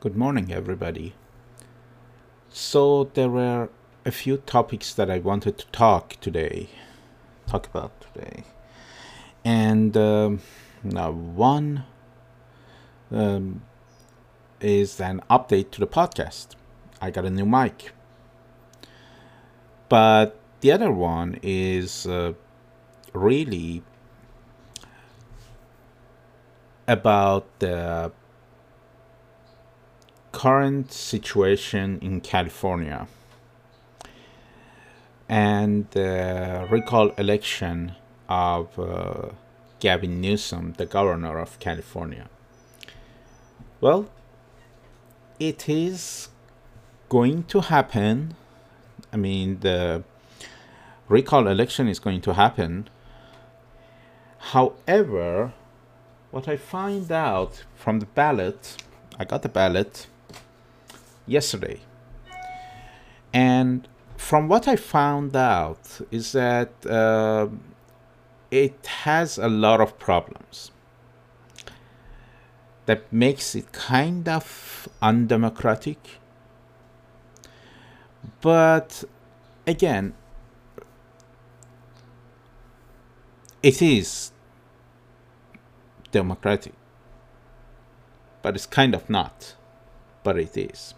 Good morning, everybody. So, there were a few topics that I wanted to talk today, talk about today. And um, now, one um, is an update to the podcast. I got a new mic. But the other one is uh, really about the current situation in California and the recall election of uh, Gavin Newsom, the governor of California. Well, it is going to happen. I mean, the recall election is going to happen. However, what I find out from the ballot, I got the ballot yesterday. And from what I found out is that uh, it has a lot of problems that makes it kind of undemocratic. But again, it is democratic, but it's kind of not, but it is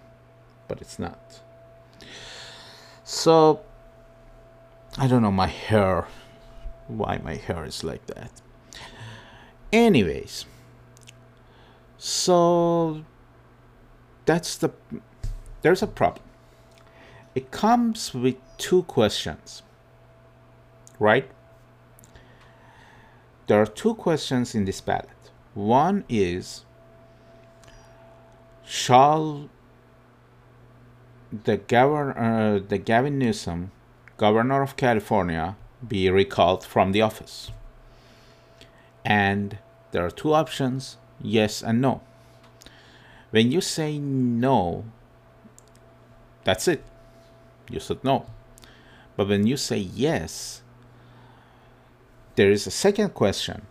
but it's not. So, I don't know my hair, why my hair is like that. Anyways, so that's the there's a problem. It comes with two questions, right? There are two questions in this ballot. One is shall the governor, uh, the Gavin Newsom, governor of California, be recalled from the office. And there are two options yes and no. When you say no, that's it. You said no. But when you say yes, there is a second question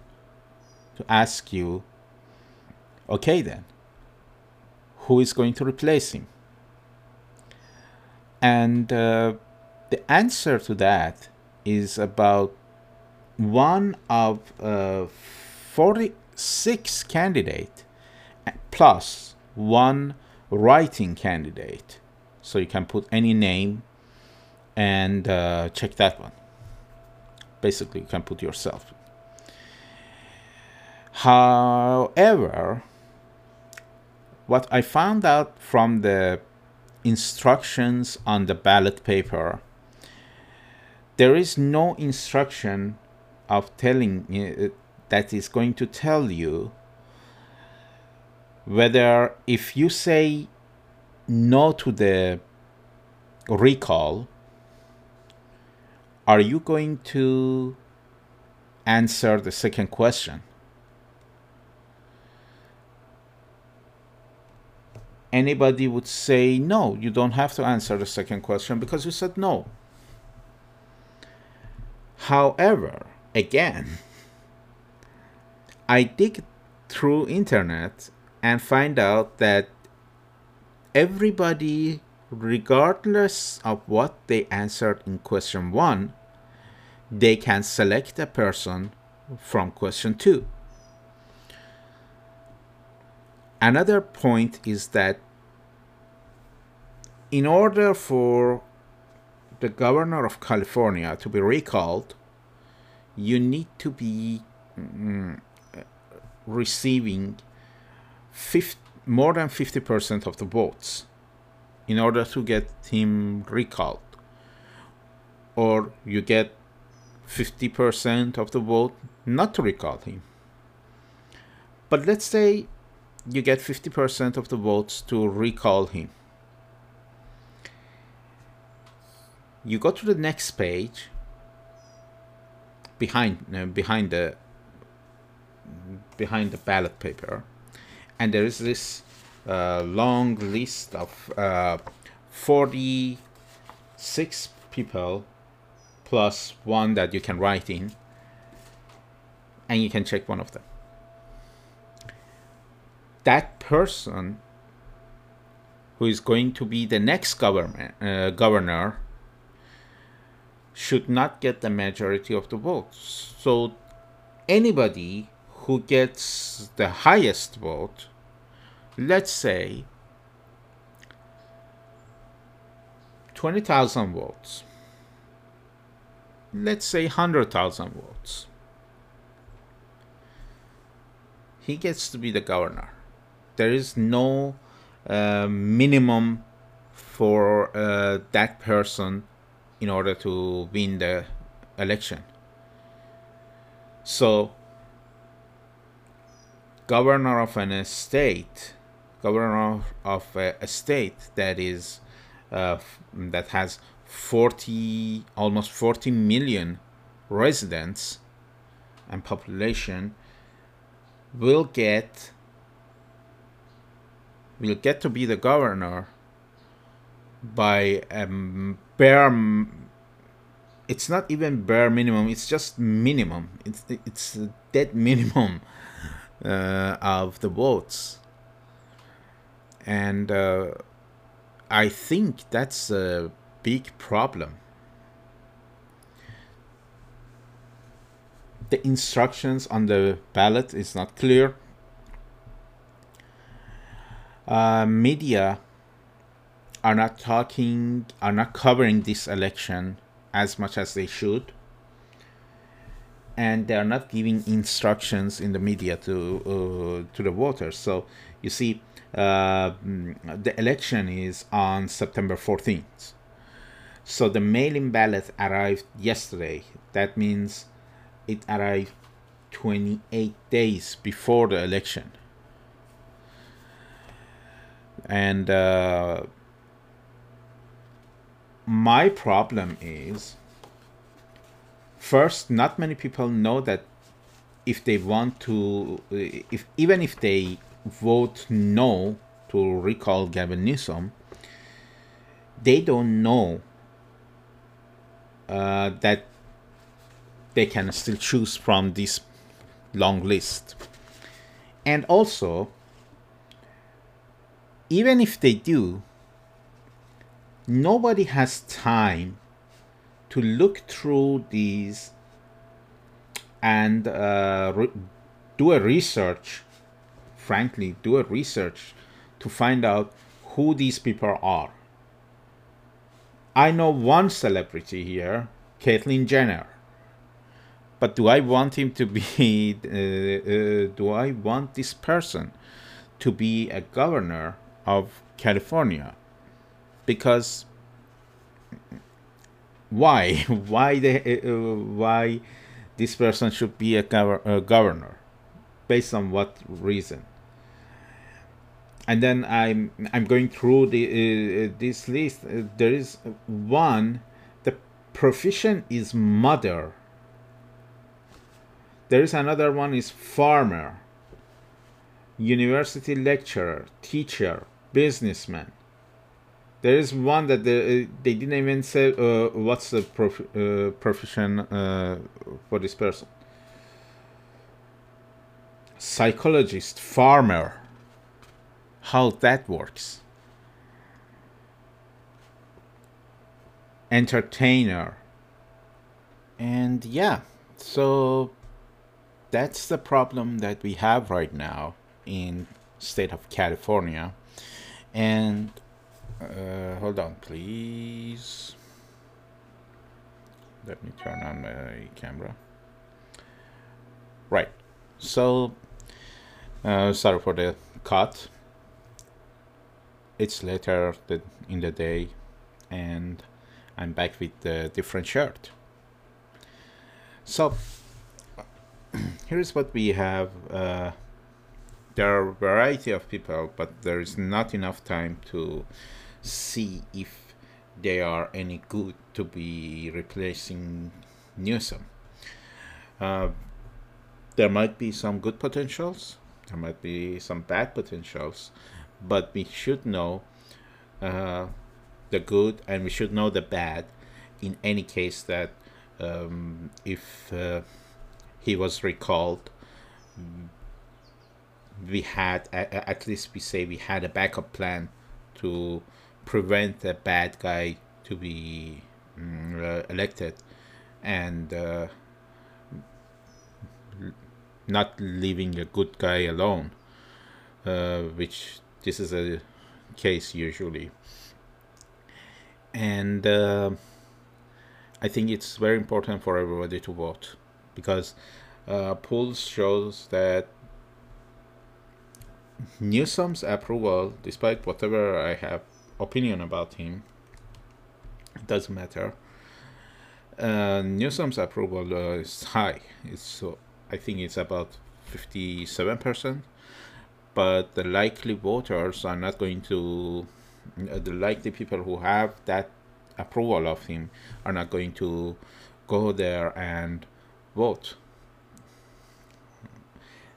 to ask you okay, then, who is going to replace him? And uh, the answer to that is about one of uh, 46 candidate plus one writing candidate. So you can put any name and uh, check that one. Basically, you can put yourself. However, what I found out from the instructions on the ballot paper, there is no instruction of telling uh, that is going to tell you whether if you say no to the recall, are you going to answer the second question? Anybody would say, no, you don't have to answer the second question because you said no. However, again, I dig through internet and find out that everybody regardless of what they answered in question 1 they can select a person from question 2 Another point is that in order for the governor of California to be recalled, you need to be mm, receiving 50, more than 50% of the votes in order to get him recalled. Or you get 50% of the vote not to recall him. But let's say you get 50% of the votes to recall him. You go to the next page behind uh, behind the behind the ballot paper and there is this uh, long list of uh, 46 people plus one that you can write in and you can check one of them that person who is going to be the next government uh, governor should not get the majority of the votes. So anybody who gets the highest vote, let's say 20,000 votes, let's say 100,000 votes, he gets to be the governor. There is no uh, minimum for uh, that person in order to win the election. So, governor of an state, governor of a, state that is uh, that has 40 almost 40 million residents and population will get will get to be the governor by a bare it's not even bare minimum it's just minimum. It's it's dead minimum uh, of the votes. And uh, i think that's a big problem. The instructions on the ballot is not clear uh, media are not talking, are not covering this election as much as they should. And they are not giving instructions in the media to uh, to the voters. So you see, uh, the election is on September 14th. So the mail-in ballot arrived yesterday. That means it arrived 28 days before the election and uh, my problem is first not many people know that if they want to if even if they vote no to recall Gavin Newsom they don't know uh, that they can still choose from this long list. And also even if they do, nobody has time to look through these and uh, re- do a research, frankly, do a research to find out who these people are. I know one celebrity here, Caitlyn Jenner. But do I want him to be, uh, uh, do I want this person to be a governor of California. Because why why the uh, why this person should be a, gov- a, governor? Based on what reason? And then i'm i'm going through the uh, this list. Uh, there is one the profession is mother. There is another one is farmer. University lecturer, teacher, businessman. There is one that they, uh, they didn't even say uh, what's the prof, uh, profession uh, for this person. Psychologist, farmer. How that works. Entertainer. And yeah, so that's the problem that we have right now in state of California. And uh, hold on, please. Let me turn on my camera. Right. So, uh, sorry for the cut. It's later in the day, and I'm back with a different shirt. So, here's what we have. Uh, there are a variety of people, but there is not enough time to see if they are any good to be replacing Newsom. Uh, there might be some good potentials, there might be some bad potentials, but we should know uh, the good and we should know the bad in any case that um, if uh, he was recalled we had at least we say we had a backup plan to prevent a bad guy to be mm, uh, elected and uh, not leaving a good guy alone, uh, which this is a case usually. And uh, I think it's very important for everybody to vote because uh, polls shows that Newsom's approval, despite whatever I have opinion about him, it doesn't matter. Uh, Newsom's approval uh, is high. It's so I think it's about fifty-seven percent, but the likely voters are not going to. Uh, the likely people who have that approval of him are not going to go there and vote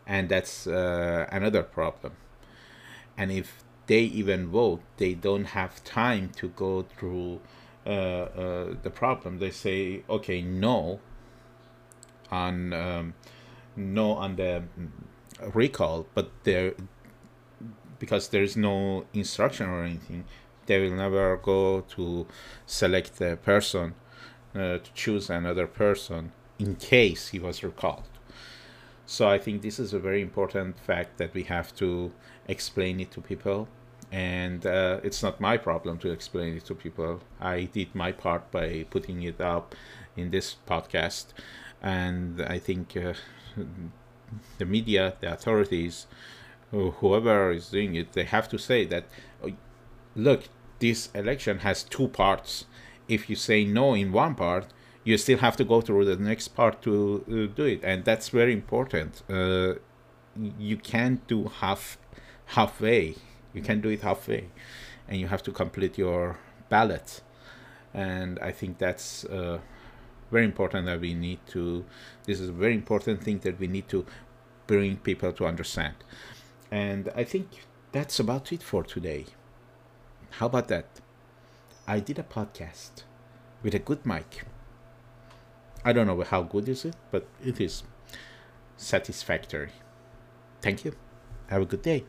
and that's uh, another problem. And if they even vote they don't have time to go through uh, uh, the problem. They say okay no on um, no on the recall but there because there's no instruction or anything they will never go to select a person uh, to choose another person in case he was recalled so I think this is a very important fact that we have to explain it to people. And uh, it's not my problem to explain it to people. I did my part by putting it up in this podcast. And I think uh, the media, the authorities, whoever is doing it, they have to say that, oh, look, this election has two parts. If you say no in one part, you still have to go through the next part to uh, do it. And that's very important. Uh, you can't do half halfway. You can do it halfway. And you have to complete your ballot. And i think that's uh, very important that we need to this is a very important thing that we need to bring people to understand. And i think that's about it for today. How about that? I did a podcast with a good mic I don't know how good is it, but it is satisfactory. Thank you. Have a good day.